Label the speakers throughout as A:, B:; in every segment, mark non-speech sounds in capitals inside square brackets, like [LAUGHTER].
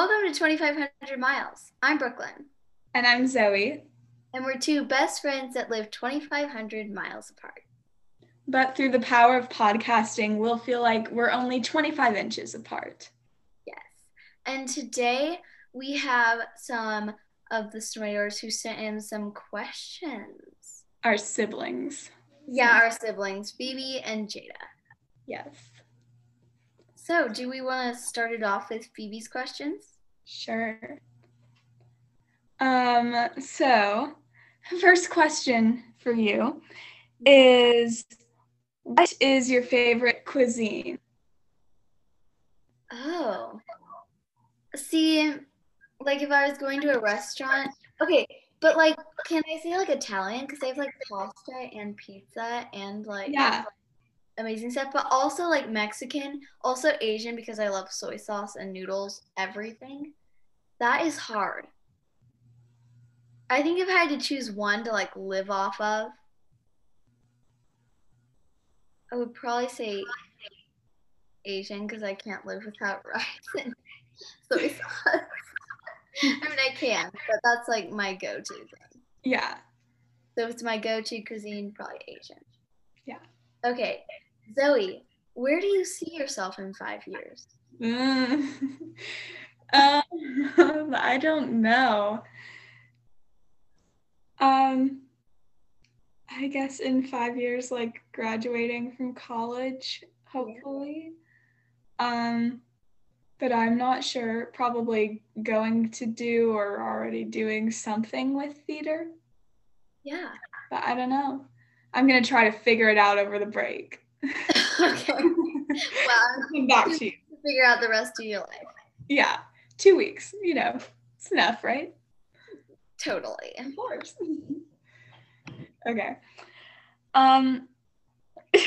A: Welcome to 2500 Miles. I'm Brooklin.
B: And I'm Zoe.
A: And we're two best friends that live 2500 miles apart.
B: But through the power of podcasting, we'll feel like we're only 25 inches apart.
A: Yes. And today we have some of the storytellers who sent in some questions.
B: Our siblings.
A: Yeah, our siblings, Phoebe and Jaida.
B: Yes.
A: So, do we want to start it off with Phoebe's questions?
B: Sure. Um, so, [LAUGHS] first question for you is what is your favorite cuisine?
A: Oh. See, like if I was going to a restaurant, okay, but like, can I say like Italian? Because they have like pasta and pizza and like
B: Yeah.
A: Amazing stuff, but also like Mexican, also Asian because I love soy sauce and noodles, everything. That is hard. I think if I had to choose one to like live off of, I would probably say Asian because I can't live without [LAUGHS] rice and soy sauce. I mean, I can, but that's like my go-to thing.
B: Yeah.
A: So if it's my go-to cuisine, probably Asian.
B: Yeah.
A: Okay, Zoe, where do you see yourself in five years?
B: Mm. [LAUGHS] um, [LAUGHS] I don't know. Um, I guess in five years, like graduating from college, hopefully. Um, but I'm not sure. Probably going to do or already doing something with theater,
A: Yeah.
B: but I don't know. I'm gonna try to figure it out over the break. [LAUGHS]
A: okay. Well, i
B: Come back to you.
A: figure out the rest of your life.
B: Yeah, two weeks. You know, it's enough, right?
A: Totally.
B: Of course. okay. Um [LAUGHS]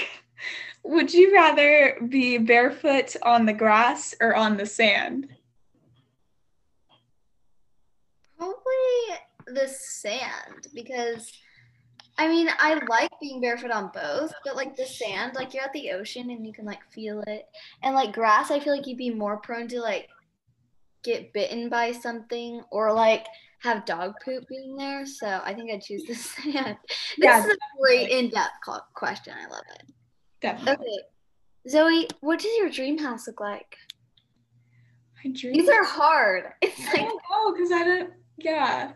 B: would you rather be barefoot on the grass or on the sand?
A: Probably the sand because I mean I like being barefoot on both, but like the sand, like you're at the ocean and you can like feel it. And like grass, I feel like you'd be more prone to like get bitten by something or like have dog poop being there. So I think I'd choose the [LAUGHS] sand. This
B: Yeah,
A: is a great in-depth question. I love it.
B: Definitely.
A: Okay. Zoe, what does your dream house look like?
B: My dream.
A: These are hard. [LAUGHS] It's
B: I
A: like
B: don't because I don't. Yeah.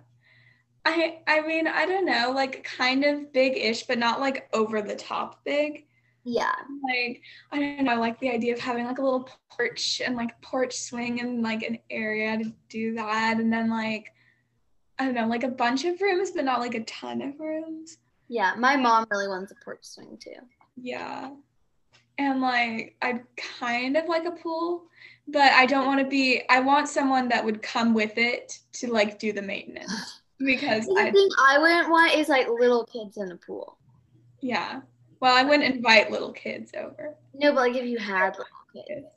B: I I mean I don't know like kind of big-ish but not like over the top big.
A: yeah.
B: Like I don't know like the idea of having like a little porch and like porch swing and like an area to do that and then like I don't know like a bunch of rooms but not like a ton of rooms.
A: Yeah. My mom really wants a porch swing too.
B: Yeah. And like I'd kind of like a pool, but I don't want to be I want someone that would come with it to like do the maintenance. [LAUGHS] Because
A: The
B: I
A: thing I wouldn't want is like little kids in a pool.
B: yeah. Well, I wouldn't invite little kids over.
A: No, but like if you had little kids.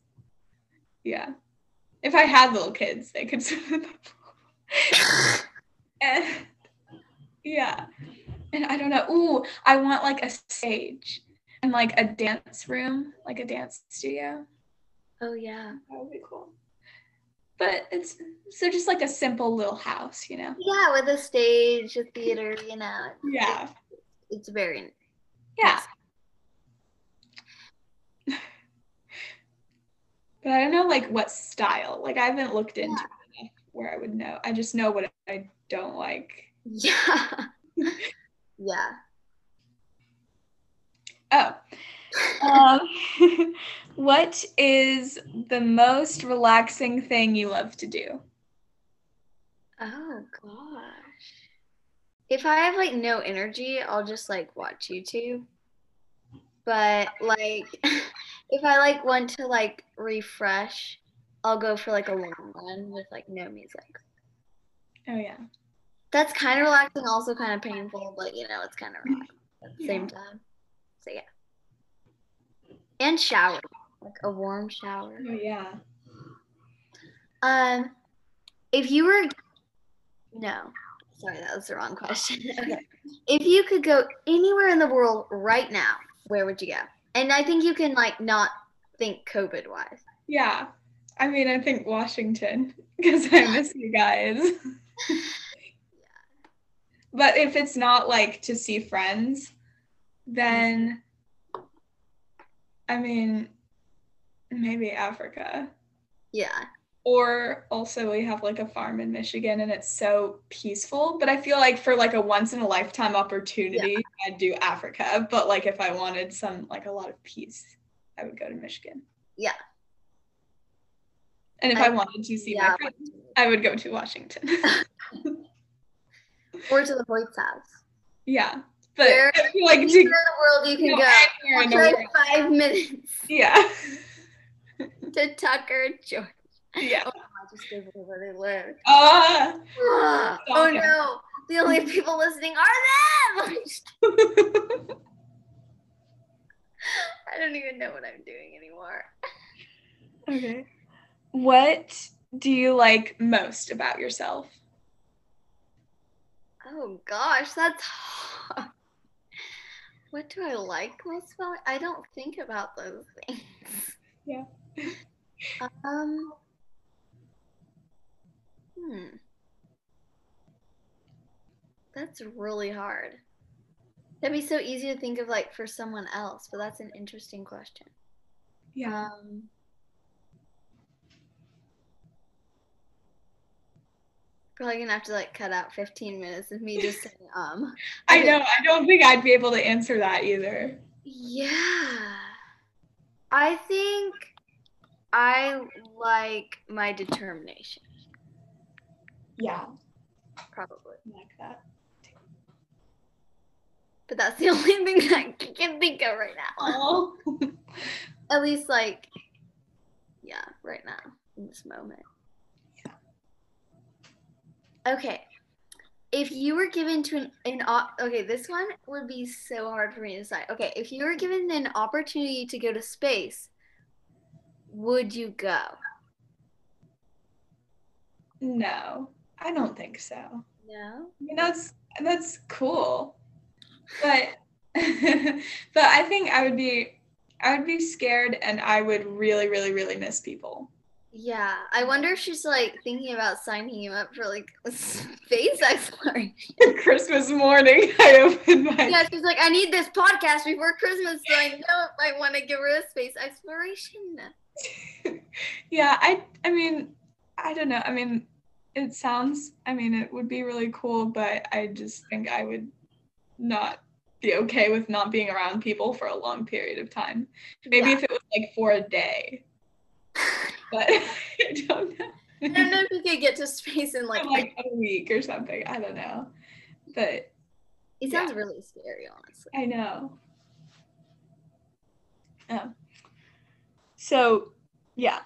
B: Yeah. If I had little kids, they could [LAUGHS] swim in the pool. And yeah. And I don't know. Ooh, I want like a stage and like a dance room, like a dance studio.
A: Oh yeah.
B: That would be cool. But it's so just like a simple little house, you know?
A: Yeah, with a stage, a theater, you know.
B: Yeah.
A: It's very
B: Yeah. [LAUGHS] But I don't know like what style. Like I haven't looked into it where I would know. I just know what I don't like.
A: Yeah. [LAUGHS] yeah. [LAUGHS]
B: Oh. Um, [LAUGHS] what is the most relaxing thing you love to do?
A: Oh gosh. If I have like no energy, I'll just like watch YouTube. But like [LAUGHS] if I like want to like refresh, I'll go for like a long run with like no music.
B: Oh yeah.
A: That's kind of relaxing, also kind of painful, but you know, it's kind of [LAUGHS] relaxing at the same time. So yeah. And shower, like a warm shower.
B: Oh yeah.
A: Um, if you were, no, sorry, that was the wrong question. [LAUGHS] okay. If you could go anywhere in the world right now, where would you go? And I think you can like not think COVID wise.
B: Yeah. I mean, I think Washington [LAUGHS] because I miss you guys. yeah. [LAUGHS] But if it's not like to see friends, then I mean, maybe Africa.
A: Yeah.
B: Or also we have like a farm in Michigan and it's so peaceful. But I feel like for like a once in a lifetime opportunity, I'd do Africa. But like if I wanted some like a lot of peace, I would go to Michigan.
A: Yeah.
B: And if
A: I-
B: I, wanted to see
A: yeah.
B: my friends, I would go to Washington. [LAUGHS] [LAUGHS]
A: Or to the Hoyt's house.
B: yeah. But
A: Where-
B: like to
A: world you can
B: go
A: go.
B: anywhere in the
A: Drive
B: world.
A: five minutes [LAUGHS]
B: Yeah. [LAUGHS]
A: to Tucker, Georgia.
B: Yeah.
A: Oh, I just gave away where they live.
B: Ah.
A: oh
B: Okay.
A: no, the only [LAUGHS] people listening are them. I don't even know what I'm doing anymore.
B: okay. What do you like most about yourself?
A: Oh gosh, that's hard. What do I like most about? I don't think about those things.
B: Yeah. [LAUGHS]
A: Um. Hmm. That's really hard. That'd be so easy to think of like for someone else, but that's an interesting question.
B: Yeah.
A: Um. Probably gonna have to like cut out 15 minutes of me just saying [LAUGHS] um.
B: I know. I don't think I'd be able to answer that either.
A: Yeah. I think I like my determination,
B: Yeah.
A: probably.
B: Like that.
A: But that's the [LAUGHS] only thing I can think of right now.
B: Oh. [LAUGHS]
A: At least, like, yeah, right now, in this moment. Okay. If you were given to an, an op- okay, this one would be so hard for me to decide. Okay, if you were given an opportunity to go to space, would you go?
B: no, I don't think so.
A: No.
B: I mean, that's that's cool, but [LAUGHS] but I think I would be I would be scared, and I would really, really, really miss people.
A: Yeah, I wonder if she's like thinking about signing you up for like [LAUGHS] space exploration. [LAUGHS]
B: Christmas morning, [LAUGHS] I opened my
A: Yeah, she's like, I need this podcast before Christmas, so I know if I want to give her a space exploration.
B: yeah i i mean i don't know i mean it sounds i mean it would be really cool but i just think i would not be okay with not being around people for a long period of time maybe
A: Yeah.
B: if it was like for a day but [LAUGHS] i don't know.
A: I don't know if you could get to space in like,
B: like a week or something. I don't know. But
A: it sounds really scary, honestly.
B: i know. Oh so yeah.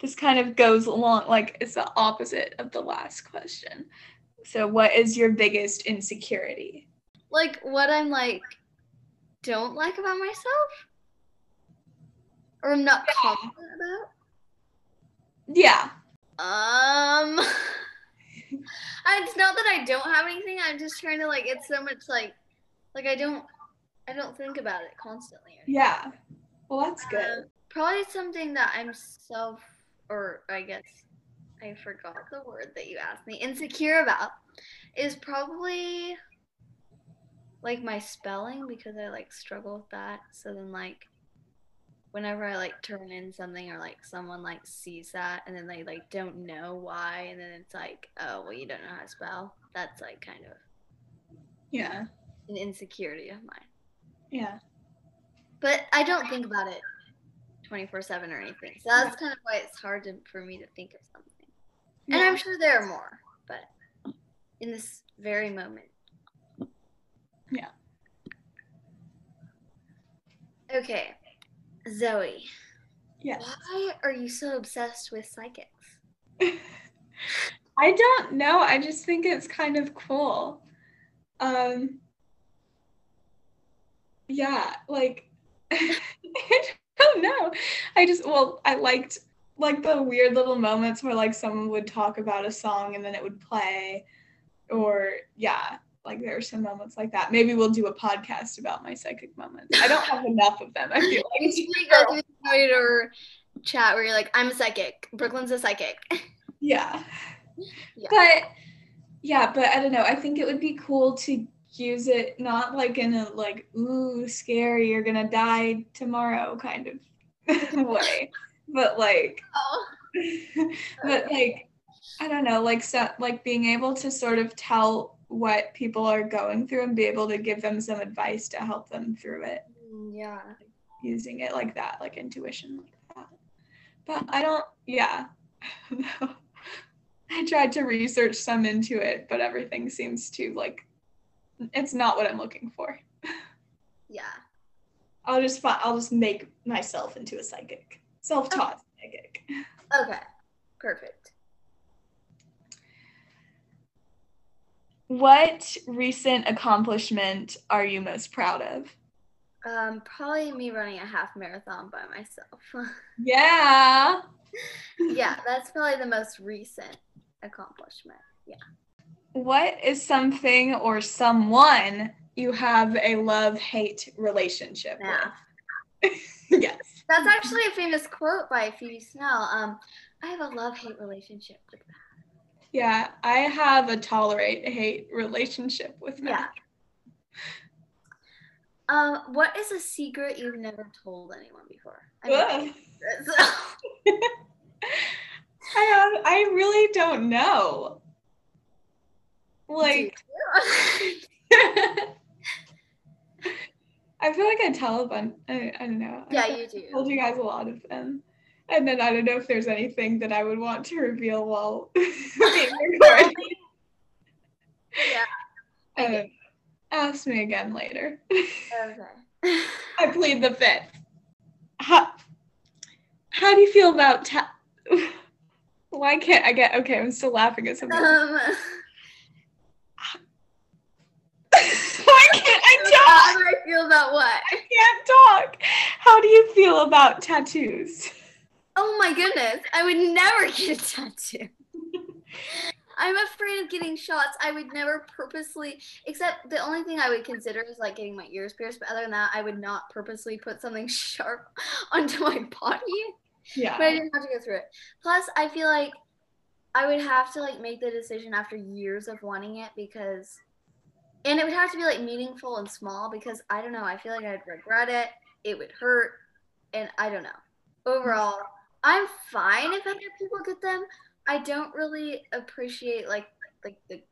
B: This kind of goes along like it's the opposite of the last question. So what is your biggest insecurity?
A: Like what I'm like don't like about myself? Or I'm not confident about?
B: Yeah
A: Um [LAUGHS] it's not that I don't have anything, I'm just trying to like it's so much like like I don't I don't think about it constantly.
B: yeah well that's good
A: Uh, probably something that I'm self, or I guess I forgot the word that you asked me, insecure about is probably like my spelling because I like struggle with that. So then, like, whenever I like turn in something or like someone like sees that and then they like don't know why, and then it's like, oh, well, you don't know how to spell, that's like kind of
B: yeah
A: an insecurity of mine.
B: yeah
A: But I don't think about it 24 7 or anything. So that's kind of why it's hard to, for me to think of something. And I'm sure there are more, but in this very moment.
B: Yeah.
A: Okay. Zoe,
B: yes.
A: why are you so obsessed with psychics? [LAUGHS]
B: i don't know. I just think it's kind of cool. Um yeah like [LAUGHS] i don't know. I just well i liked like the weird little moments where like someone would talk about a song and then it would play or yeah like there are some moments like that maybe we'll do a podcast about my psychic moments i don't have enough of them i feel like
A: Usually go through night chat where you're like, I'm a psychic. Brooklin's a psychic.
B: Yeah.
A: Yeah.
B: But yeah, but I don't know. I think it would be cool to use it not like in a like ooh scary you're gonna die tomorrow kind of [LAUGHS] way, but like [LAUGHS]
A: oh. [LAUGHS]
B: but like I don't know, like so, like being able to sort of tell what people are going through and be able to give them some advice to help them through it
A: Mm, Yeah.
B: using it like that, like intuition like that. But I don't yeah. [LAUGHS] I tried to research some into it, but everything seems to like it's not what I'm looking for. [LAUGHS]
A: Yeah.
B: I'll just fi- I'll just make myself into a psychic. Self-taught psychic. [LAUGHS]
A: Okay. Perfect.
B: What recent accomplishment are you most proud of?
A: Um, probably me running a half marathon by myself. [LAUGHS]
B: Yeah.
A: yeah, that's probably the most recent accomplishment. Yeah.
B: What is something or someone you have a love-hate relationship
A: Math.
B: with? [LAUGHS] yes.
A: That's actually a famous quote by Phoebe Snell. Um, I have a love-hate relationship with that.
B: Yeah, I have a tolerate hate relationship with
A: Yeah. Um, what is a secret you've never told anyone before? I mean, [LAUGHS]
B: I have, I really don't know. Like [LAUGHS] I feel like I tell a bunch. I, I don't know. I
A: yeah,
B: feel
A: you
B: like I
A: do.
B: told you guys a lot of them, and then I don't know if there's anything that I would want to reveal while [LAUGHS] being [LAUGHS] recorded.
A: Yeah.
B: Uh, ask me again later.
A: Okay. [LAUGHS]
B: I plead the fifth. How, how do you feel about ta- Why can't I get okay? I'm still laughing at something.
A: um,
B: Why can't I talk?
A: how do I feel about what?
B: I can't talk. How do you feel about tattoos?
A: Oh my goodness, I would never [LAUGHS] get a tattoo. I'm afraid of getting shots. I would never purposely, except the only thing I would consider is like getting my ears pierced. But other than that, I would not purposely put something [LAUGHS] sharp onto my body.
B: Yeah.
A: But I didn't have to go through it. Plus, I feel like I would have to like make the decision after years of wanting it because, and it would have to be like meaningful and small because I don't know. I feel like I'd regret it. It would hurt, and I don't know. Mm-hmm. Overall, I'm fine if other people get them. I don't really appreciate like like the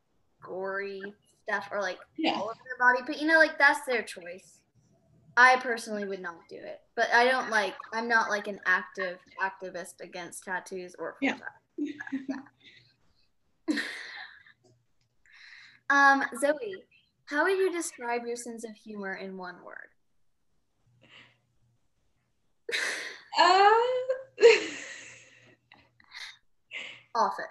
A: gory stuff or like
B: Yeah.
A: all over their body, but you know, like that's their choice. I personally would not do it, but I don't like. I'm not like an active activist against tattoos or full
B: Yeah.
A: tat- yeah. um, Zoe, how would you describe your sense of humor in one word?
B: Uh,
A: Office.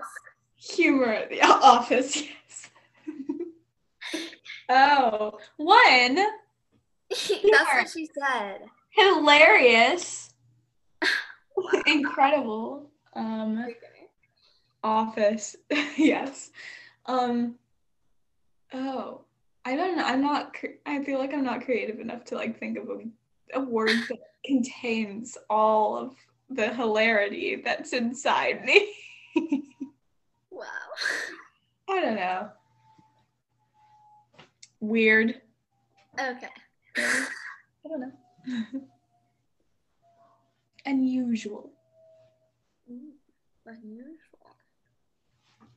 B: humor. The [LAUGHS] office. Yes. [LAUGHS] oh, one
A: That's what she said.
B: hilarious, [LAUGHS] incredible. Um, office. yes. Um. Oh, I don't know. I'm not. I feel like I'm not creative enough to like think of a, a word that contains all of the hilarity that's inside me. [LAUGHS]
A: Wow.
B: I don't know. Weird.
A: Okay.
B: I don't know. [LAUGHS] Unusual.
A: Unusual.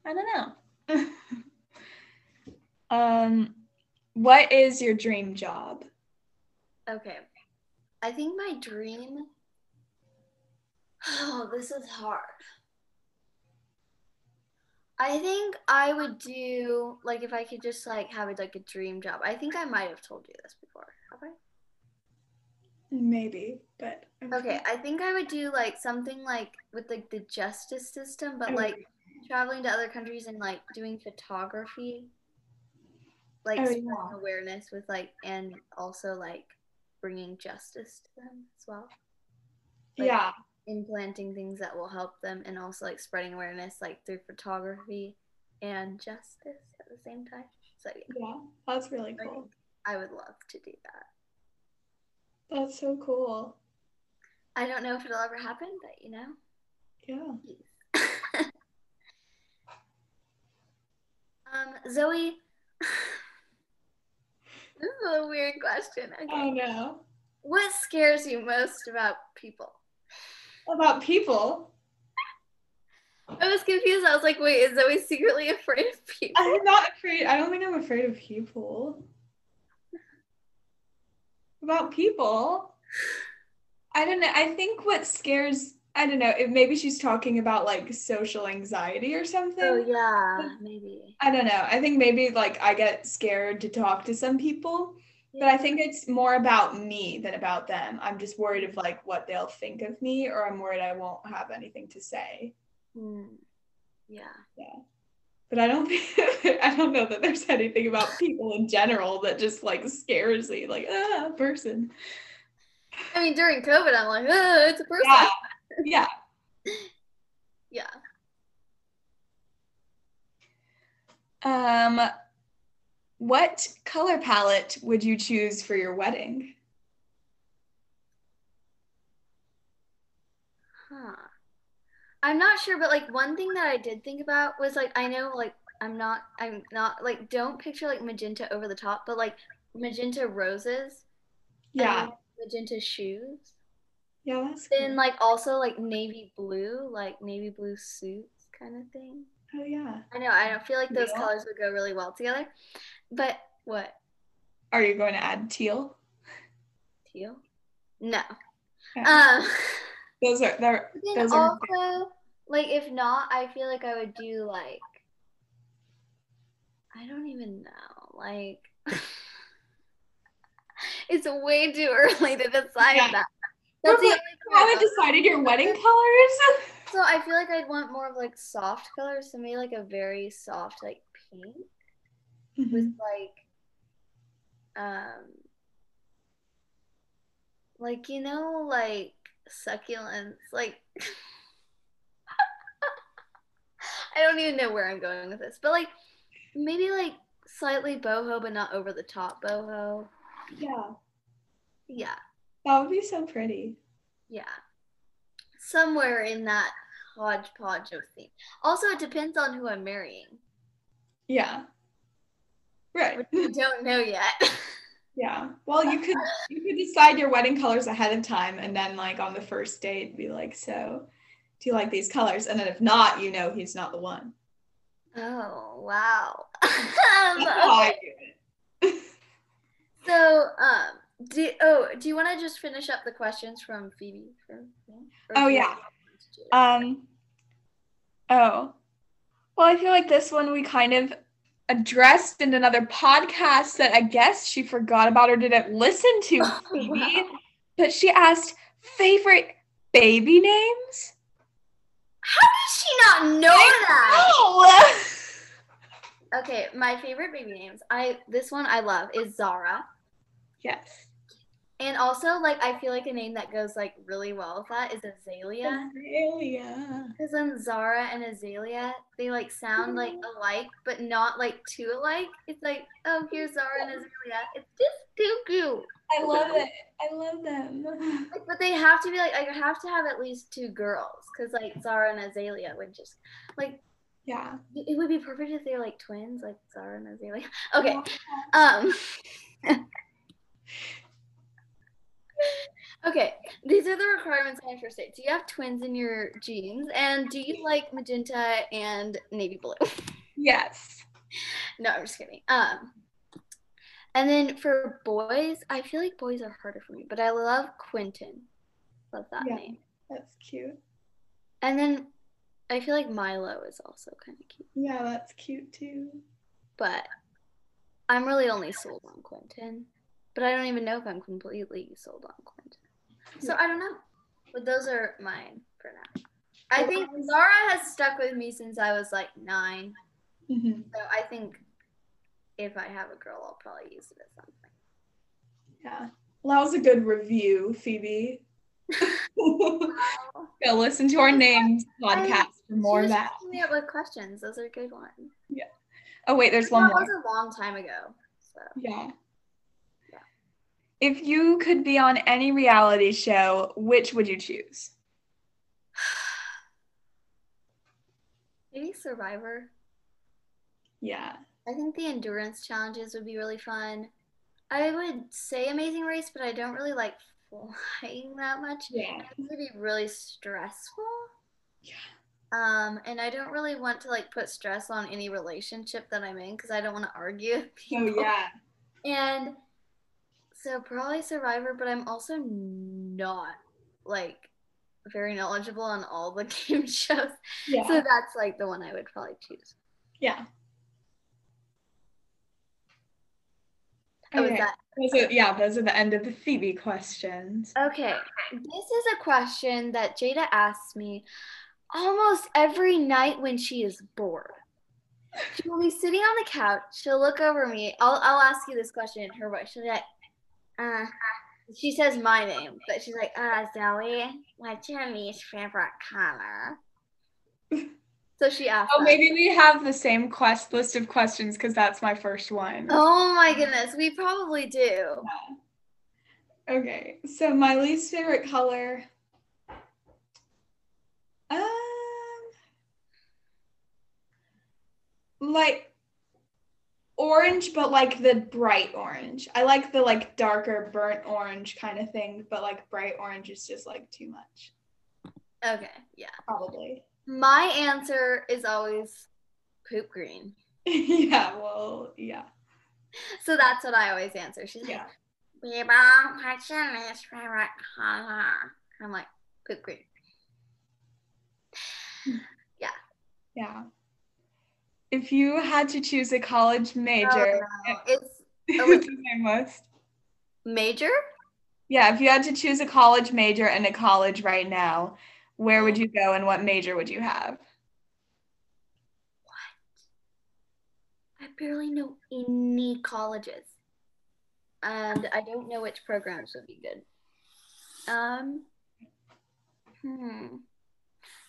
B: I don't know. [LAUGHS] um, what is your dream job?
A: Okay. I think my dream. [SIGHS] Oh, this is hard. I think I would do like if I could just like have it like a dream job. I think I might have told you this before. Have I?
B: Maybe, but I'm
A: Okay, I think I would do like something like with like the justice system, but
B: Oh.
A: like traveling to other countries and like doing photography, like
B: Oh, yeah.
A: awareness with like and also like bringing justice to them as well. like-
B: yeah,
A: implanting things that will help them and also like spreading awareness like through photography and justice at the same time. So yeah,
B: yeah, that's really cool.
A: I would love to do that.
B: That's so cool.
A: I don't know if it'll ever happen, but you know.
B: Yeah. [LAUGHS]
A: um, Zoe. [LAUGHS] this is a weird question. Okay.
B: Oh no.
A: What scares you most about people?
B: About people.
A: I was confused. I was like, wait, is Zoe secretly afraid of people?
B: I'm not afraid. I don't think I'm afraid of people. About people. I don't know. I think what scares I don't know, if maybe she's talking about like social anxiety or something.
A: Oh yeah, maybe.
B: I don't know. I think maybe like I get scared to talk to some people, but I think it's more about me than about them. I'm just worried of like what they'll think of me, or I'm worried I won't have anything to say.
A: Hmm. Yeah.
B: Yeah. But I don't think [LAUGHS] I don't know that there's anything about people in general that just like scares me, like ah, person.
A: I mean, during COVID, I'm like, oh, it's a person.
B: Yeah. [LAUGHS]
A: Yeah.
B: yeah. Um, what color palette would you choose for your wedding?
A: Huh. I'm not sure, but like one thing that I did think about was like I know like I'm not I'm not like don't picture like magenta over the top, but like magenta roses.
B: Yeah.
A: Magenta shoes.
B: Yeah, that's
A: Then
B: cool.
A: like also like navy blue, like navy blue suits kind of thing.
B: Oh yeah.
A: I know, I don't feel like those
B: Yeah.
A: colors would go really well together. But what?
B: Are you going to add teal?
A: Teal? No.
B: Okay.
A: Um [LAUGHS]
B: Those are they're
A: But [LAUGHS] then
B: those are
A: also, like, if not, I feel like I would do like, I don't even know. Like, [LAUGHS] it's way too early to decide
B: Yeah.
A: that. That's the only
B: haven't decided your wedding colors?
A: So I feel like I'd want more of like soft colors, so maybe like a very soft like pink with
B: Mhm.
A: like, um, like you know, like succulents, like. [LAUGHS] I don't even know where I'm going with this, but like maybe like slightly boho, but not over the top boho.
B: Yeah.
A: Yeah,
B: That would be so pretty.
A: yeah, somewhere in that hodgepodge of theme. Also, it depends on who I'm marrying,
B: Yeah. Right.
A: which we don't know yet. [LAUGHS]
B: Yeah. Well, you could you could decide your wedding colors ahead of time and then like on the first date be like, so do you like these colors? And then if not, you know he's not the one.
A: oh wow. [LAUGHS] Um, okay, so um, do oh do you want to just finish up the questions from Phoebe? From, or
B: Oh, yeah.
A: want to do it?
B: Um Oh. Well, I feel like this one we kind of addressed in another podcast that I guess she forgot about or didn't listen to, [LAUGHS] oh, Phoebe.
A: Wow.
B: But she asked favorite baby names?
A: How does she not know that?
B: Oh! [LAUGHS]
A: Okay, my favorite baby names. I this one I love is Zara.
B: yes.
A: And also like I feel like a name that goes like really well with that is Azalea.
B: Azalea.
A: Because then Zara and Azalea, they like sound like alike, but not like too alike. It's like, oh, here's Zara and Azalea. It's just too cute.
B: I love it. I love them. [LAUGHS]
A: Like, but they have to be like, I have to have at least two girls, because like Zara and Azalea would just like
B: Yeah.
A: it would be perfect if they're like twins, like Zara and Azalea. Okay. Um. [LAUGHS] okay, these are the requirements on your first date. Do you have twins in your genes? And do you like magenta and navy blue? [LAUGHS]
B: Yes.
A: no, I'm just kidding. Um. And then for boys, I feel like boys are harder for me, but I love Quentin. Love that
B: Yeah.
A: name.
B: That's cute.
A: And then I feel like Milo is also kind of cute,
B: Yeah, that's cute too.
A: but I'm really only sold on Quentin. But I don't even know if I'm completely sold on Quentin. So I don't know. But those are mine for now. I think Zara has stuck with me since I was like nine.
B: hmm
A: So I think if I have a girl, I'll probably use it as something.
B: Yeah. Well, that was a good review, Phoebe. [LAUGHS] Go listen to our names podcast for more of that.
A: me up with questions. Those are good ones. Yeah.
B: Oh wait, there's
A: that
B: one more.
A: was a long time ago. So
B: Yeah. If you could be on any reality show, which would you choose? [SIGHS]
A: Maybe Survivor.
B: Yeah.
A: I think the endurance challenges would be really fun. I would say Amazing Race, but I don't really like flying that much.
B: Yeah.
A: It would be really stressful.
B: Yeah.
A: Um, and I don't really want to like put stress on any relationship that I'm in because I don't want to argue. with
B: Oh yeah.
A: And so probably Survivor, but I'm also not like very knowledgeable on all the [LAUGHS] game shows.
B: Yeah.
A: So that's like the one I would probably choose.
B: yeah.
A: Oh,
B: Okay.
A: that
B: Those are, yeah, those are the end of the Phoebe questions.
A: okay? This is a question that Jaida asks me almost every night when she is bored. She will be sitting on the couch. She'll look over me. I'll I'll ask you this question in her voice. She'll be like, uh, she says my name, but she's like, uh, Zoe, my least favorite color? So she asked.
B: Oh,
A: that.
B: maybe we have the same quest list of questions because that's my first one.
A: Oh my goodness, we probably do.
B: Okay, so my least favorite color. Um, like orange, but like the bright orange. I like the like darker burnt orange kind of thing, but like bright orange is just like too much.
A: Okay, yeah.
B: Probably.
A: My answer is always poop green. [LAUGHS]
B: yeah. Well. Yeah.
A: So that's what I always answer. She's like,
B: Yeah.
A: What's your least favorite color? I'm like, poop green. Hmm.
B: Yeah. Yeah. If you had to choose a college major,
A: Oh, no. It's
B: what's the same list?
A: major?
B: Yeah, if you had to choose a college major and a college right now, where would you go and what major would you have? What?
A: I barely know any colleges. And I don't know which programs would be good. Um, hmm.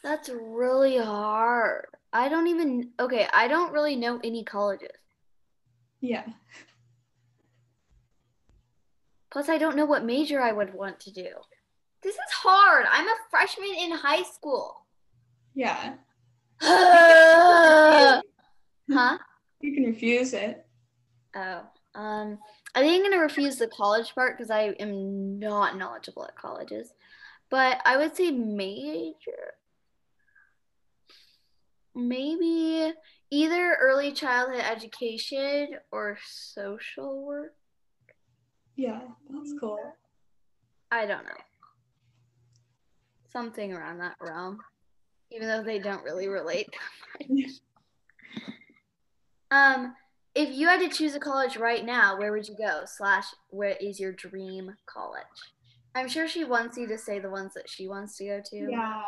A: That's really hard. I don't even, okay, I don't really know any colleges.
B: Yeah.
A: Plus, I don't know what major I would want to do. This is hard. I'm a freshman in high school.
B: Yeah. [LAUGHS]
A: huh?
B: You can refuse it.
A: Oh, um, I think I'm gonna refuse the college part because I am not knowledgeable at colleges. But I would say major. Maybe either early childhood education or social work.
B: Yeah, that's cool.
A: I don't know. Something around that realm. Even though they don't really relate. Um, if you had to choose a college right now, where would you go? Slash, where is your dream college? I'm sure she wants you to say the ones that she wants to go to.
B: Yeah.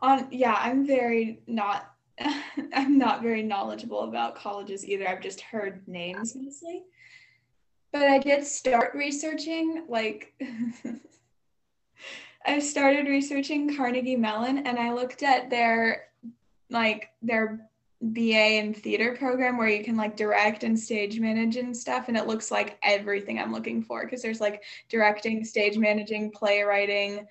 B: On yeah, I'm very not [LAUGHS] I'm not very knowledgeable about colleges either. I've just heard names mostly. But I did start researching like [LAUGHS] I started researching Carnegie Mellon and I looked at their like their BA in theater program where you can like direct and stage manage and stuff and it looks like everything I'm looking for because there's like directing, stage managing, playwriting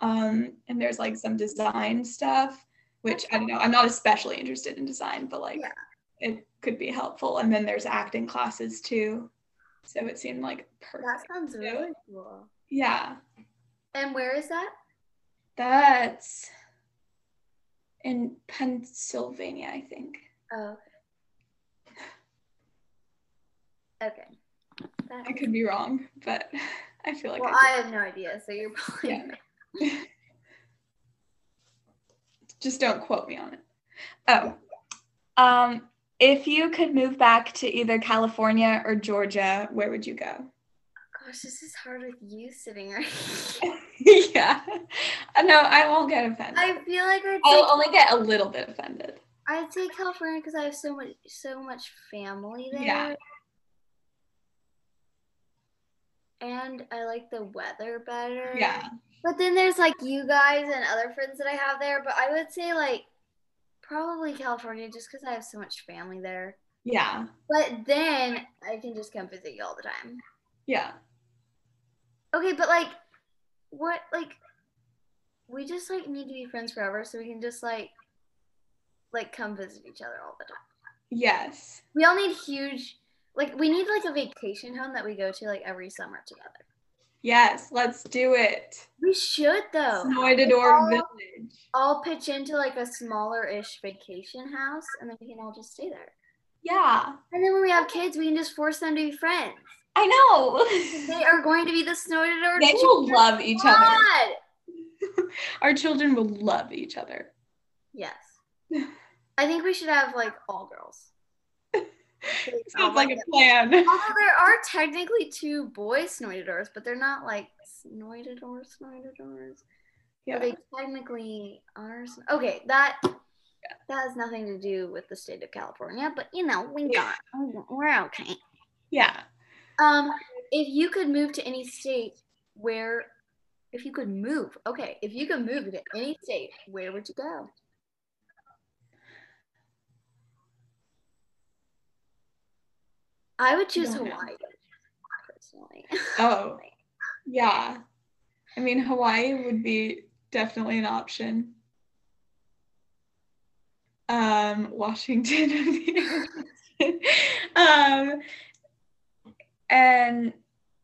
B: um and there's like some design stuff which I don't know. I'm not especially interested in design, but like
A: Yeah.
B: it could be helpful and then there's acting classes too. So it seemed like perfect.
A: That sounds really cool.
B: Yeah.
A: And where is that?
B: That's in Pennsylvania, I think.
A: Oh, okay. Okay. That-
B: I could be wrong, but [LAUGHS] I feel like
A: well,
B: I
A: I have no idea, so you're [LAUGHS] probably
B: Yeah. [LAUGHS] just don't quote me on it. Oh. Um if you could move back to either California or Georgia, where would you go?
A: Gosh, this is hard with you sitting right. Here. [LAUGHS]
B: yeah. No, I won't get offended.
A: I feel like I'd
B: I'll only get a little bit offended.
A: I'd say California because I have so much so much family there.
B: Yeah.
A: And I like the weather better.
B: Yeah.
A: But then there's like you guys and other friends that I have there. But I would say like probably California just because I have so much family there.
B: Yeah.
A: But then I can just come visit you all the time.
B: Yeah.
A: Okay, but like, what like? We just like need to be friends forever, so we can just like, like come visit each other all the time.
B: Yes.
A: We all need huge, like we need like a vacation home that we go to like every summer together.
B: Yes, let's do it.
A: We should though.
B: Snoidador Village.
A: All pitch into like a smaller-ish vacation house, and then we can all just stay there.
B: Yeah,
A: And then when we have kids, we can just force them to be friends.
B: I know.
A: They are going to be the Snoidador.
B: they will love each other. [LAUGHS] Our children will love each other.
A: Yes. I think we should have like all girls.
B: Sounds like a plan.
A: Although there are technically two boy Snoidadors, but they're not like Snoidador Snoidadors.
B: Yeah.
A: But they technically are. s- Okay, that that has nothing to do with the state of California, but you know we got we're okay.
B: Yeah.
A: Um, if you could move to any state, where? If you could move, okay. If you could move to any state, where would you go? I would choose. Hawaii, personally. [LAUGHS]
B: Oh, yeah. I mean, Hawaii would be definitely an option. Um, Washington. [LAUGHS] um, and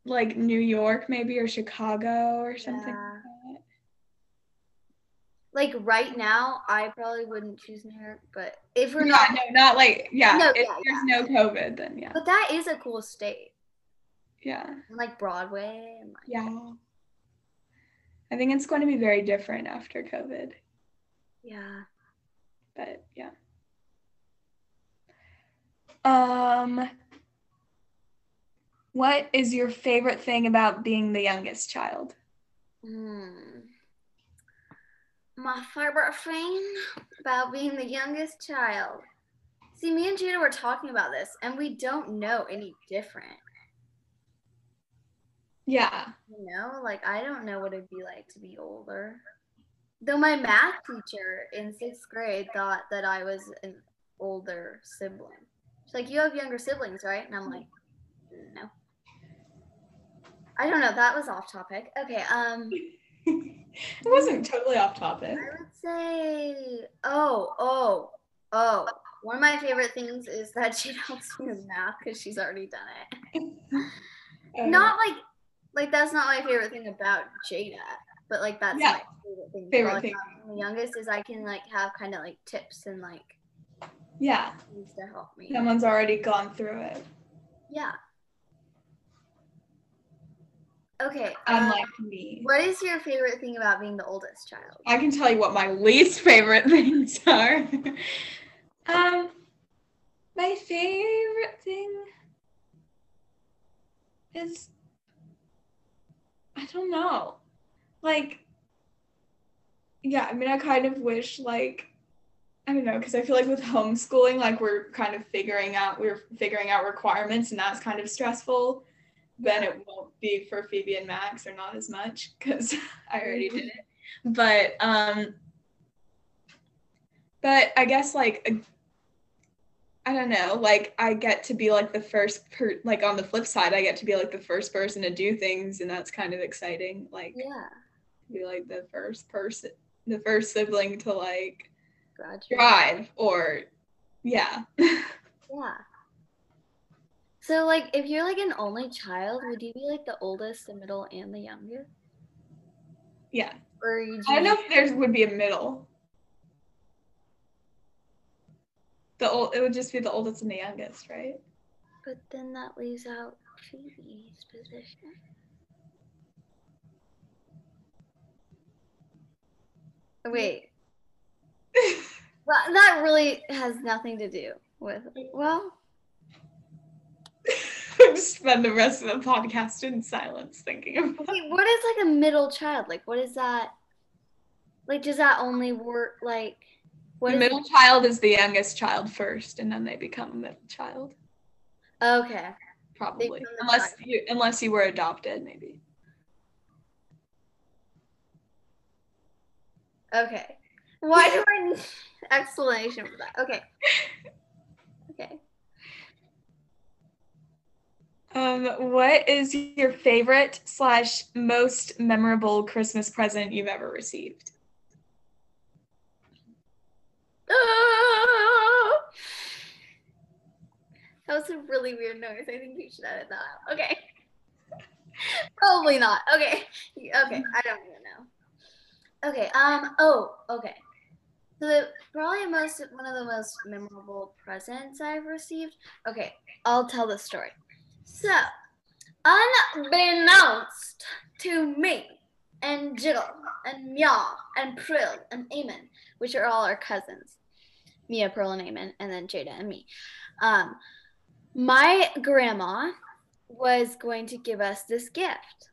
B: like New York, maybe, or Chicago, or something.
A: Yeah.
B: Like
A: right now, I probably wouldn't choose New York, but if we're
B: Yeah,
A: not,
B: no, not like yeah.
A: No,
B: if
A: yeah,
B: there's no COVID, then yeah,
A: but that is a cool state,
B: yeah,
A: and like Broadway and like
B: yeah. I think it's going to be very different after COVID,
A: yeah.
B: but yeah. Um, what is your favorite thing about being the youngest child?
A: Hmm. My favorite thing about being the youngest child. See, me and Jaida were talking about this, and we don't know any different.
B: Yeah,
A: You know, like I don't know what it'd be like to be older. Though my math teacher in sixth grade thought that I was an older sibling. She's like, You have younger siblings, right? And I'm like, No. I don't know. That was off topic. Okay. Um, [LAUGHS]
B: it wasn't totally off topic.
A: I would say, oh, oh, oh. One of my favorite things is that [LAUGHS] she helps me with math because she's already done it.
B: Um, [LAUGHS]
A: Not like, like that's not my favorite thing about Jaida, but like that's
B: Yeah.
A: my favorite thing.
B: Favorite
A: about
B: thing.
A: The youngest is I can like have kind of like tips and like
B: yeah,
A: things to help me.
B: someone's already gone through it,
A: Yeah. Okay. Um,
B: unlike me.
A: what is your favorite thing about being the oldest child?
B: I can tell you what my least favorite [LAUGHS] things are. um, my favorite thing is I don't know. Like, yeah, I mean, I kind of wish like I don't know because I feel like with homeschooling, like we're kind of figuring out we're figuring out requirements, and that's kind of stressful. Then it won't be for Phoebe and Max, or not as much because [LAUGHS] I already did it. But um, but I guess like I don't know, like I get to be like the first per like on the flip side, I get to be like the first person to do things, and that's kind of exciting. Like
A: Yeah.
B: be like the first person, the first sibling to like
A: Graduate.
B: drive or yeah. [LAUGHS]
A: Yeah. So like if you're like an only child, would you be like the oldest, the middle, and the youngest?
B: yeah.
A: Or you
B: I don't know if there would be a middle. The old it would just be the oldest and the youngest, right?
A: But then that leaves out Phoebe's position. Wait. [LAUGHS] Well, that really has nothing to do with well,
B: spend the rest of the podcast in silence thinking about
A: wait, what is like a middle child? Like what is that? Like does that only work like what
B: the middle child is the youngest child first and then they become a middle child
A: Okay.
B: probably unless
A: child.
B: you unless you were adopted maybe
A: Okay. Why do I need [LAUGHS] explanation for that? Okay. [LAUGHS] Okay.
B: Um, what is your favorite slash most memorable Christmas present you've ever received?
A: Ah! That was a really weird noise. I think we should edit that out. Okay. [LAUGHS] Probably not. Okay. Okay. I don't even know. Okay. Um. Oh. Okay. So the, probably most one of the most memorable presents I've received. Okay, I'll tell the story. So, unbeknownst to me and Jill and Mia and Prill and Eamon, which are all our cousins, Mia, Pearl, and Eamon, and then Jaida and me. Um, my grandma was going to give us this gift.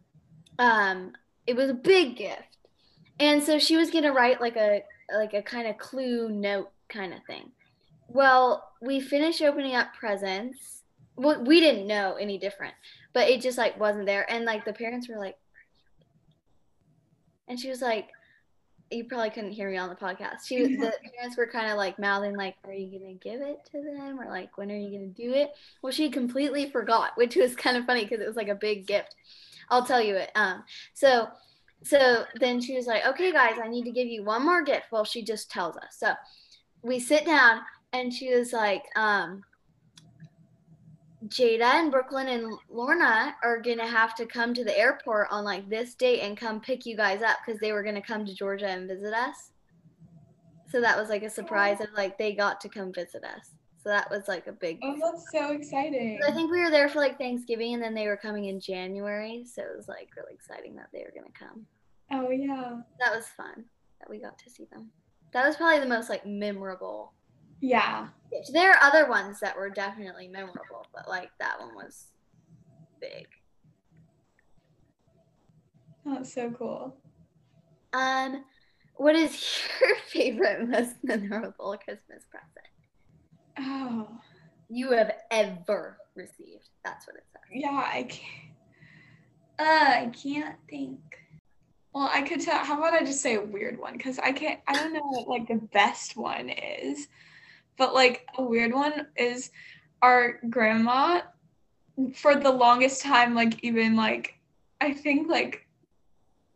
A: Um, it was a big gift, and so she was gonna write like a like a kind of clue note kind of thing. Well, we finished opening up presents. Well, we didn't know any different, but it just like wasn't there. And like the parents were like, and she was like, you probably couldn't hear me on the podcast. She, [LAUGHS] the parents were kind of like mouthing, like, "Are you gonna give it to them?" or like, "When are you gonna do it?" Well, she completely forgot, which was kind of funny because it was like a big gift. I'll tell you it. Um, so so then she was like, okay, guys, I need to give you one more gift. Well, she just tells us. So we sit down and she was like, um, Jaida and Brooklin and Lorna are going to have to come to the airport on like this date and come pick you guys up because they were going to come to Georgia and visit us. So that was like a surprise of like they got to come visit us. So that was like a big.
B: Oh, that's so exciting.
A: I think we were there for like Thanksgiving and then they were coming in January. So it was like really exciting that they were going to come.
B: Oh yeah.
A: That was fun that we got to see them. That was probably the most like memorable.
B: Yeah.
A: There are other ones that were definitely memorable, but like that one was big.
B: That's so cool.
A: Um, what is [LAUGHS] your favorite most memorable Christmas present
B: Oh.
A: you have ever received? That's what it says.
B: Yeah, I can't. Uh, I can't think. Well, I could tell. How about I just say a weird one? Because I can't. I don't know what like the best one is, but like a weird one is our grandma. For the longest time, like even like I think like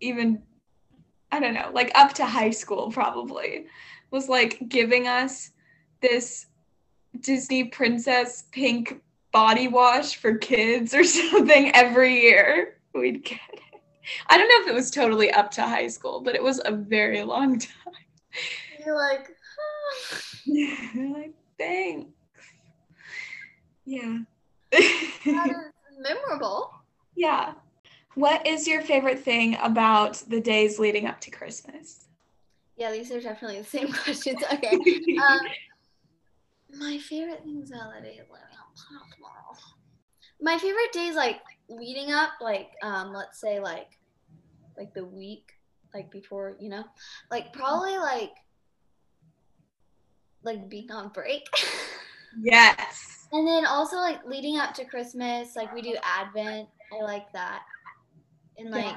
B: even I don't know, like up to high school probably was like giving us this Disney princess pink body wash for kids or [LAUGHS] something every year. We'd get it. I don't know if it was totally up to high school, but it was a very long [LAUGHS] time.
A: You're like, [LAUGHS]
B: like, thanks. Yeah.
A: that [LAUGHS] is memorable.
B: yeah. What is your favorite thing about the days leading up to Christmas?
A: Yeah, these are definitely the same [LAUGHS] questions. Okay. Um, my favorite things about the day leading up to tomorrow. My favorite days, like leading up, like um, let's say like like the week, like before, you know, like probably like like being on break. [LAUGHS]
B: yes.
A: and then also like leading up to Christmas, like we do Advent. I like that. And like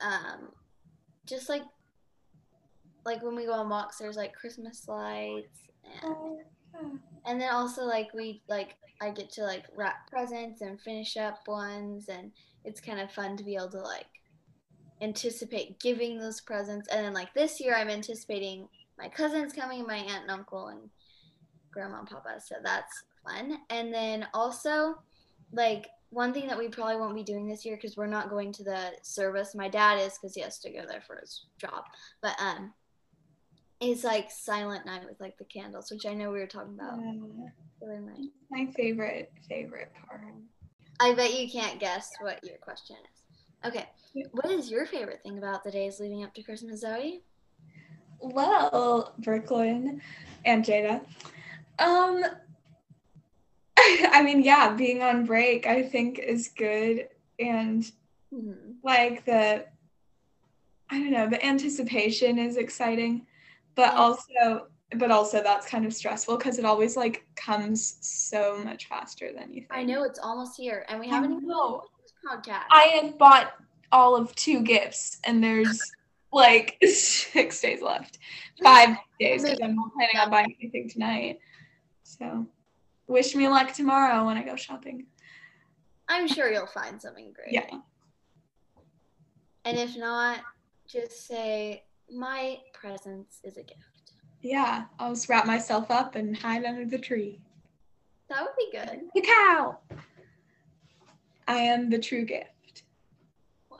A: um just like like when we go on walks there's like Christmas lights and
B: Oh,
A: and then also like we like I get to like wrap presents and finish up ones and it's kind of fun to be able to like anticipate giving those presents and then like this year I'm anticipating my cousins coming my aunt and uncle and grandma and papa so that's fun. And then also like one thing that we probably won't be doing this year because we're not going to the service my dad is because he has to go there for his job but um is like silent night with like the candles which i know we were talking about.
B: Yeah. My favorite, favorite part.
A: i bet you can't guess what your question is. Okay. What is your favorite thing about the days leading up to christmas zoe
B: Well, Brooklin and Jaida. Um [LAUGHS] I mean, yeah, being on break I think is good. And
A: hmm
B: like the I don't know, the anticipation is exciting, but also but also that's kind of stressful because it always like comes so much faster than you think.
A: i know it's almost here and we haven't even this podcast.
B: I have bought all of two gifts and there's like [LAUGHS] six days left. Five [SIGHS] days because I'm not planning on buying anything tonight. So wish me luck tomorrow when I go shopping.
A: I'm sure you'll find something great.
B: Yeah.
A: And if not, just say, my presence is a gift.
B: Yeah. I'll just wrap myself up and hide under the tree.
A: That would be good.
B: The cow. I am the true gift.
A: Wow.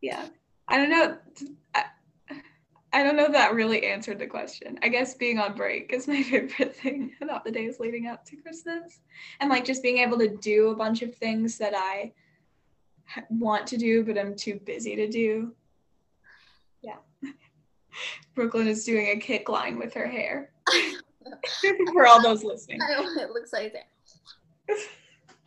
B: Yeah. I don't know. I, I don't know if that really answered the question. I guess being on break is my [LAUGHS] favorite thing about the days leading up to Christmas. And like just being able to do a bunch of things that I want to do, but I'm too busy to do. Yeah. [LAUGHS] Brooklin is doing a kick line with her hair. [LAUGHS] For all those listening.
A: I know what it looks like there.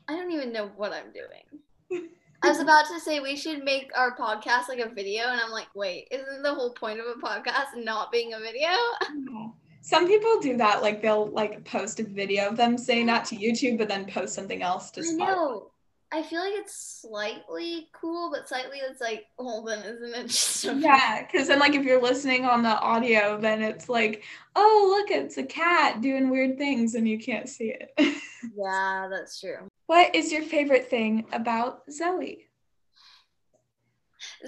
A: I don't even know what I'm doing. I was about to say we should make our podcast like a video, and I'm like, wait, isn't the whole point of a podcast not being a video?
B: Some people do that, like they'll like post a video of them saying that to YouTube, but then post something else to
A: I know. I feel like it's slightly cool, but slightly it's like, well, then isn't it just a
B: Yeah, because then like if you're listening on the audio, then it's like, oh look, it's a cat doing weird things, and you can't see it. [LAUGHS]
A: Yeah, that's true.
B: What is your favorite thing about Zoe?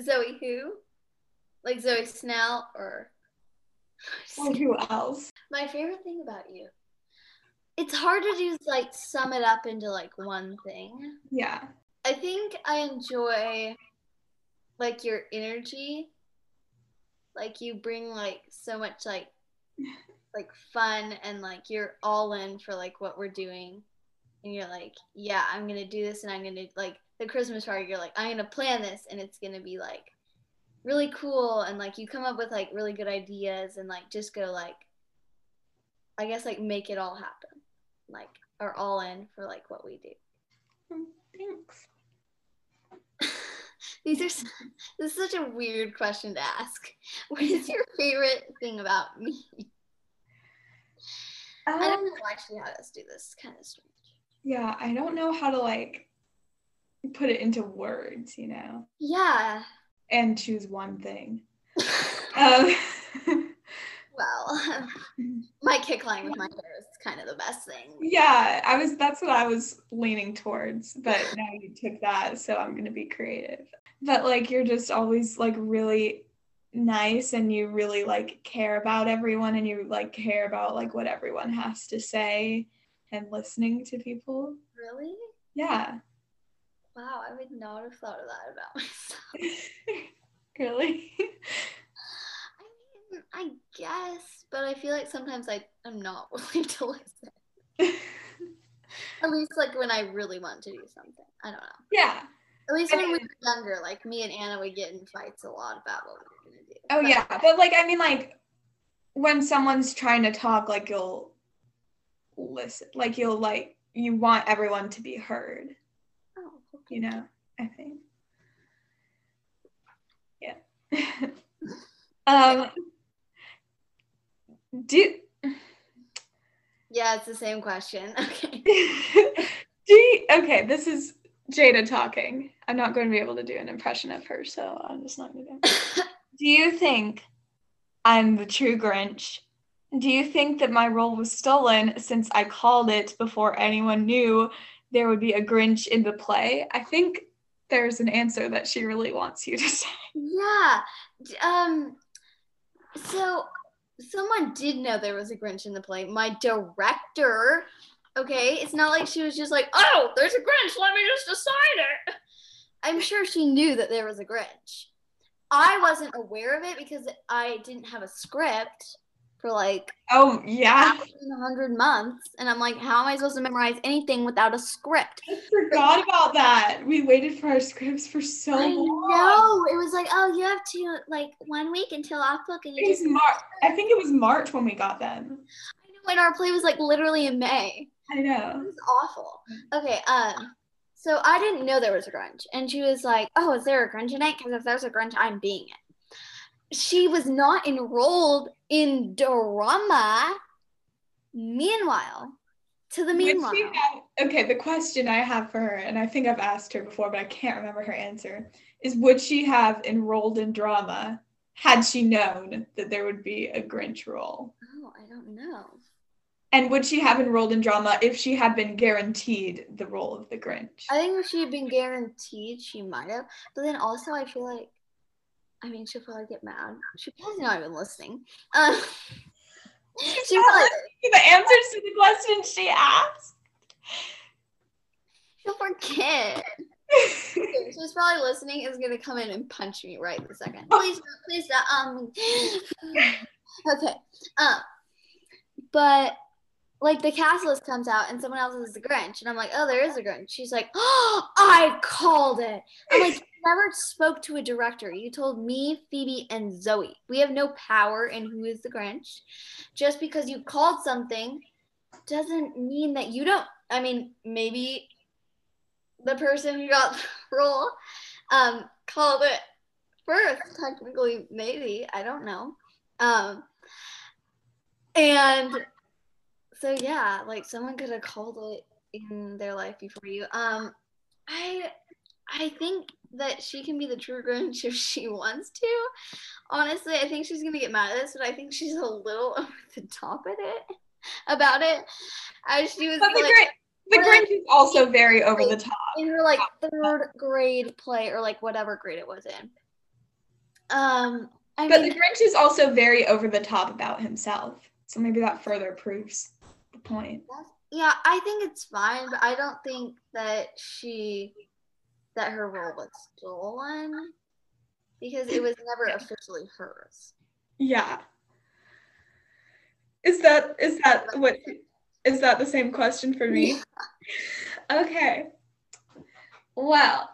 A: Zoe who? Like Zoe Snell or
B: Or who else?
A: my favorite thing about you. It's hard to just like sum it up into like one thing.
B: Yeah.
A: I think I enjoy like your energy. Like you bring like so much like like fun and like you're all in for like what we're doing. And you're like, yeah, I'm gonna do this and I'm gonna like the Christmas party, you're like, I'm gonna plan this and it's gonna be like really cool and like you come up with like really good ideas and like just go like I guess like make it all happen. Like are all in for like what we do.
B: Thanks. [LAUGHS]
A: These are s- this is such a weird question to ask. [LAUGHS] What is your favorite thing about me? I don't
B: Um,
A: know actually how to do this. Kind of strange.
B: Yeah, I don't know how to like put it into words, you know,
A: Yeah.
B: and choose one thing. [LAUGHS] Um,
A: well, [LAUGHS] my kick line with my hair is kind of the best thing.
B: yeah, I was. That's what I was leaning towards, but [LAUGHS] now you took that, so I'm gonna be creative. But like, you're just always like really nice, and you really like care about everyone, and you like care about like what everyone has to say, and listening to people.
A: Really?
B: Yeah.
A: Wow, I would not have thought of that about myself. [LAUGHS]
B: really? [LAUGHS]
A: I mean, I guess, but I feel like sometimes I am not [LAUGHS] willing to listen. At least like when I really want to do something. I don't know.
B: yeah.
A: At least
B: I
A: when we
B: mean-
A: were younger, like me and Anna would get in fights a lot about what we were gonna do.
B: Oh
A: But-
B: yeah, but like I mean like when someone's trying to talk like you'll listen. Like you'll like you want everyone to be heard,
A: Oh, okay.
B: you know? I think. Yeah. [LAUGHS] um do
A: Yeah, it's the same question. [LAUGHS] Okay. [LAUGHS]
B: do you, okay, this is Jaida talking. I'm not going to be able to do an impression of her, so I'm just not going to do Do you think I'm the true Grinch? Do you think that my role was stolen since I called it before anyone knew there would be a Grinch in the play? I think there's an answer that she really wants you to [LAUGHS] say.
A: yeah. Um. So someone did know there was a Grinch in the play. My director. Okay, it's not like she was just like, "Oh, there's a Grinch. Let me just decide it." [LAUGHS] I'm sure she knew that there was a Grinch. I wasn't aware of it because I didn't have a script for like
B: Oh, yeah.
A: hundred months, and I'm like, how am I supposed to memorize anything without a script?
B: I forgot about that. We waited for our scripts for so
A: I
B: long.
A: know. It was like, oh, you have to like one week until off book, and you
B: It was
A: just.
B: Mar- I think it was March when we got them.
A: I know when our play was like literally in May.
B: I know It
A: was awful. Okay, um, so I didn't know there was a Grinch, and she was like, "Oh, is there a Grinch in it? Because if there's a Grinch, I'm being it." She was not enrolled in drama. Meanwhile, to the meanwhile,
B: okay, the question I have for her, and I think I've asked her before, but I can't remember her answer, is would she have enrolled in drama had she known that there would be a Grinch role?
A: oh, I don't know.
B: And would she have enrolled in drama if she had been guaranteed the role of the Grinch?
A: I think if she had been guaranteed, she might have. But then also, I feel like, I mean, she'll probably get mad. She probably not even listening. Um, [LAUGHS] she probably
B: the answers to the questions she asked.
A: she'll forget. [LAUGHS] She's probably listening. Is gonna come in and punch me right the second. Please, please, um. [GASPS] okay. Um. But like the cast list comes out and someone else is the Grinch, and I'm like, oh, there is a Grinch. She's like, oh, I called it. I'm like, you never spoke to a director. You told me, Phoebe, and Zoe. We have no power in who is the Grinch. Just because you called something doesn't mean that you don't. I mean, maybe the person who got [LAUGHS] the role um, called it first. Technically, maybe I don't know. Um, and so yeah, like someone could have called it in their life before you. Um, I I think that she can be the true Grinch [LAUGHS] if she wants to. Honestly, I think she's gonna get mad at this, but I think she's a little [LAUGHS] over the top at it about it. As she was
B: But the,
A: like,
B: Grinch, the Grinch is also very over the top.
A: in her like third grade play or like whatever grade it was in. Um, I
B: But
A: mean,
B: the Grinch is also very over the top about himself. So maybe that further proves point.
A: yeah, I think it's fine, but I don't think that she that her role was stolen because it was never officially hers.
B: Yeah. Is that is that what is that the same question for me? [LAUGHS] Okay. Well,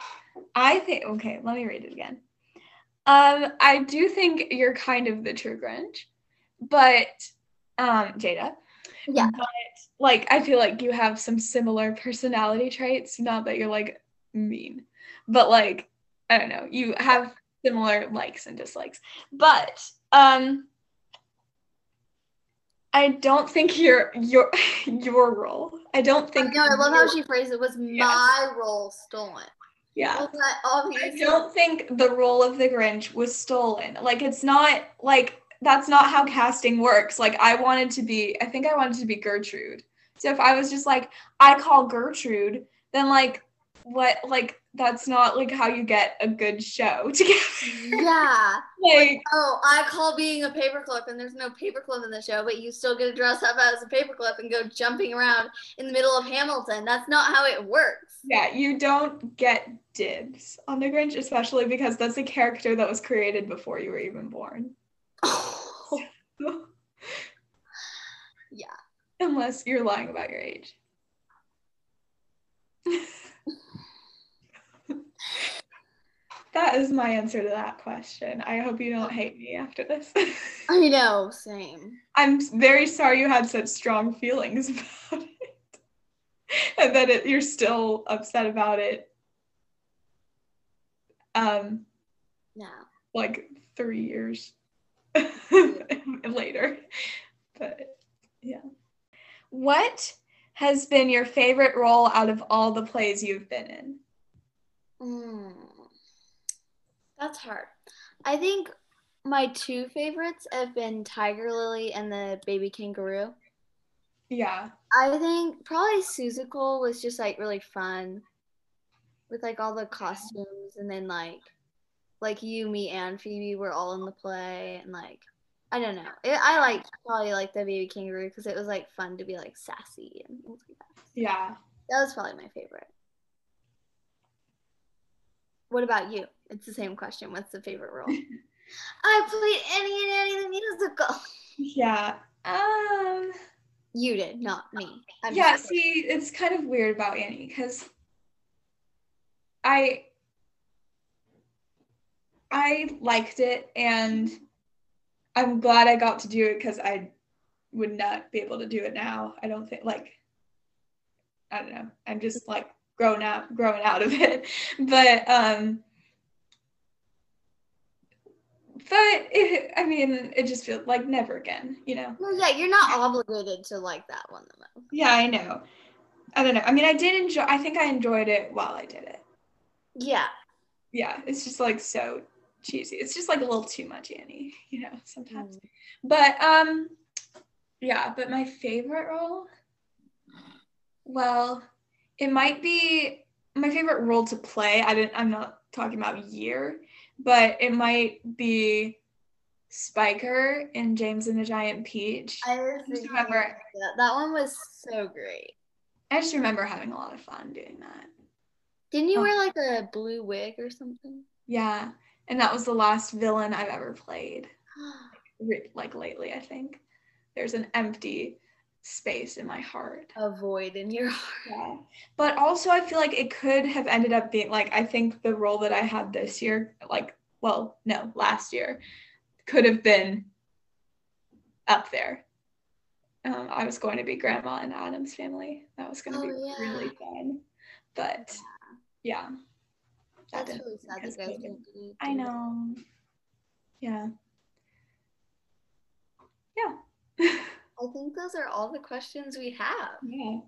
B: I think okay, let me read it again. Um, I do think you're kind of the true Grinch, but um, Jaida.
A: Yeah.
B: But like I feel like you have some similar personality traits, not that you're like mean, but like I don't know, you have similar likes and dislikes. But um I don't think your your [LAUGHS] your role. I don't think
A: no, I love how she phrased it was
B: Yeah.
A: my role stolen.
B: yeah. I don't think the role of the Grinch was stolen. Like it's not like that's not how casting works. Like I wanted to be I think I wanted to be Gertrude. So if I was just like I call Gertrude, then like what like that's not like how you get a good show [LAUGHS] together.
A: Yeah.
B: like
A: Oh, I call being a paperclip, and there's no paperclip in the show, but you still get to dress up as a paperclip and go jumping around in the middle of Hamilton. That's not how it works.
B: yeah, you don't get dibs on the Grinch, especially because that's a character that was created before you were even born. [LAUGHS]
A: yeah.
B: Unless you're lying about your age. [LAUGHS] that is my answer to that question. I hope you don't hate me after this. [LAUGHS]
A: I know, same.
B: I'm very sorry you had such strong feelings about it. and that it, you're still upset about it. Um,
A: No.
B: like three years [LAUGHS] later. But yeah. What has been your favorite role out of all the plays you've been in?
A: Mm. That's hard. I think my two favorites have been Tiger Lily and the Baby Kangaroo.
B: Yeah.
A: I think probably Seussical was just like really fun with like all the costumes and then like like you, me, and Phoebe were all in the play and like I don't know. It, I like probably like the baby kangaroo because it was like fun to be like sassy and things like that.
B: Yeah.
A: That was probably my favorite. What about you? It's the same question. What's the favorite role? [LAUGHS] I played Annie and Annie the musical. [LAUGHS]
B: Yeah. Um
A: You did, not me. I'm
B: yeah, see, it's kind of weird about Annie because I I liked it and I'm glad I got to do it because I would not be able to do it now. I don't think like I don't know. I'm just like grown out growing out of [LAUGHS] it. But um but it, I mean, it just feels like never again, you know.
A: Well, yeah, you're not obligated to like that one though.
B: Yeah, I know. I don't know. I mean, I did enjoy. I think I enjoyed it while I did it.
A: Yeah.
B: Yeah, it's just like so cheesy. It's just like a little too much Annie, you know,
A: Mm.
B: sometimes. But um, Yeah, but my favorite role, well, it might be my favorite role to play. I didn't. I'm not talking about year, but it might be Spiker in James and the Giant Peach.
A: I was
B: just remember-
A: that. That one was so great.
B: I just remember having a lot of fun doing that.
A: Didn't you
B: Oh.
A: wear like a blue wig or something?
B: Yeah, and that was the last villain I've ever played. [GASPS] Re- Like lately, I think there's an empty space in my heart.
A: a void in your [LAUGHS] heart.
B: Yeah. But also I feel like it could have ended up being like I think the role that I had this year, like well, no, last year, could have been up there. Um, I was going to be grandma in Addams family. That was going to
A: Oh,
B: be
A: yeah.
B: really fun. But yeah. that
A: That's really sad that guys
B: COVID.
A: didn't do
B: I know. Yeah. Yeah. [LAUGHS]
A: I think those are all the questions we have.
B: Yeah.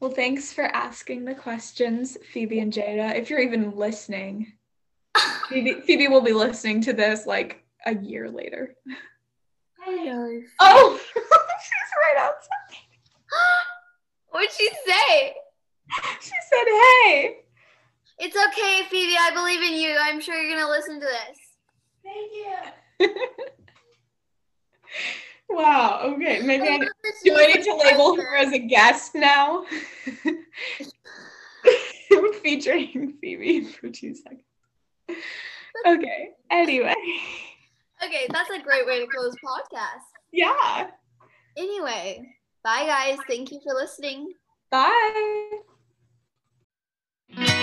B: Well, thanks for asking the questions, Phoebe and Jaida. If you're even listening, Phoebe, Phoebe will be listening to this like a year later. Oh, [LAUGHS] she's right outside. [GASPS]
A: What'd she say?
B: She said, "Hey."
A: It's okay, Phoebe. I believe in you. I'm sure you're gonna listen to this.
B: Thank you. [LAUGHS] wow. Okay. Maybe I
A: love that she
B: do. I need to label her as a guest now. [LAUGHS] Featuring Phoebe for two seconds. Okay. Anyway.
A: Okay, that's a great way to close podcast.
B: Yeah.
A: Anyway, bye guys. Thank you for listening.
B: Bye.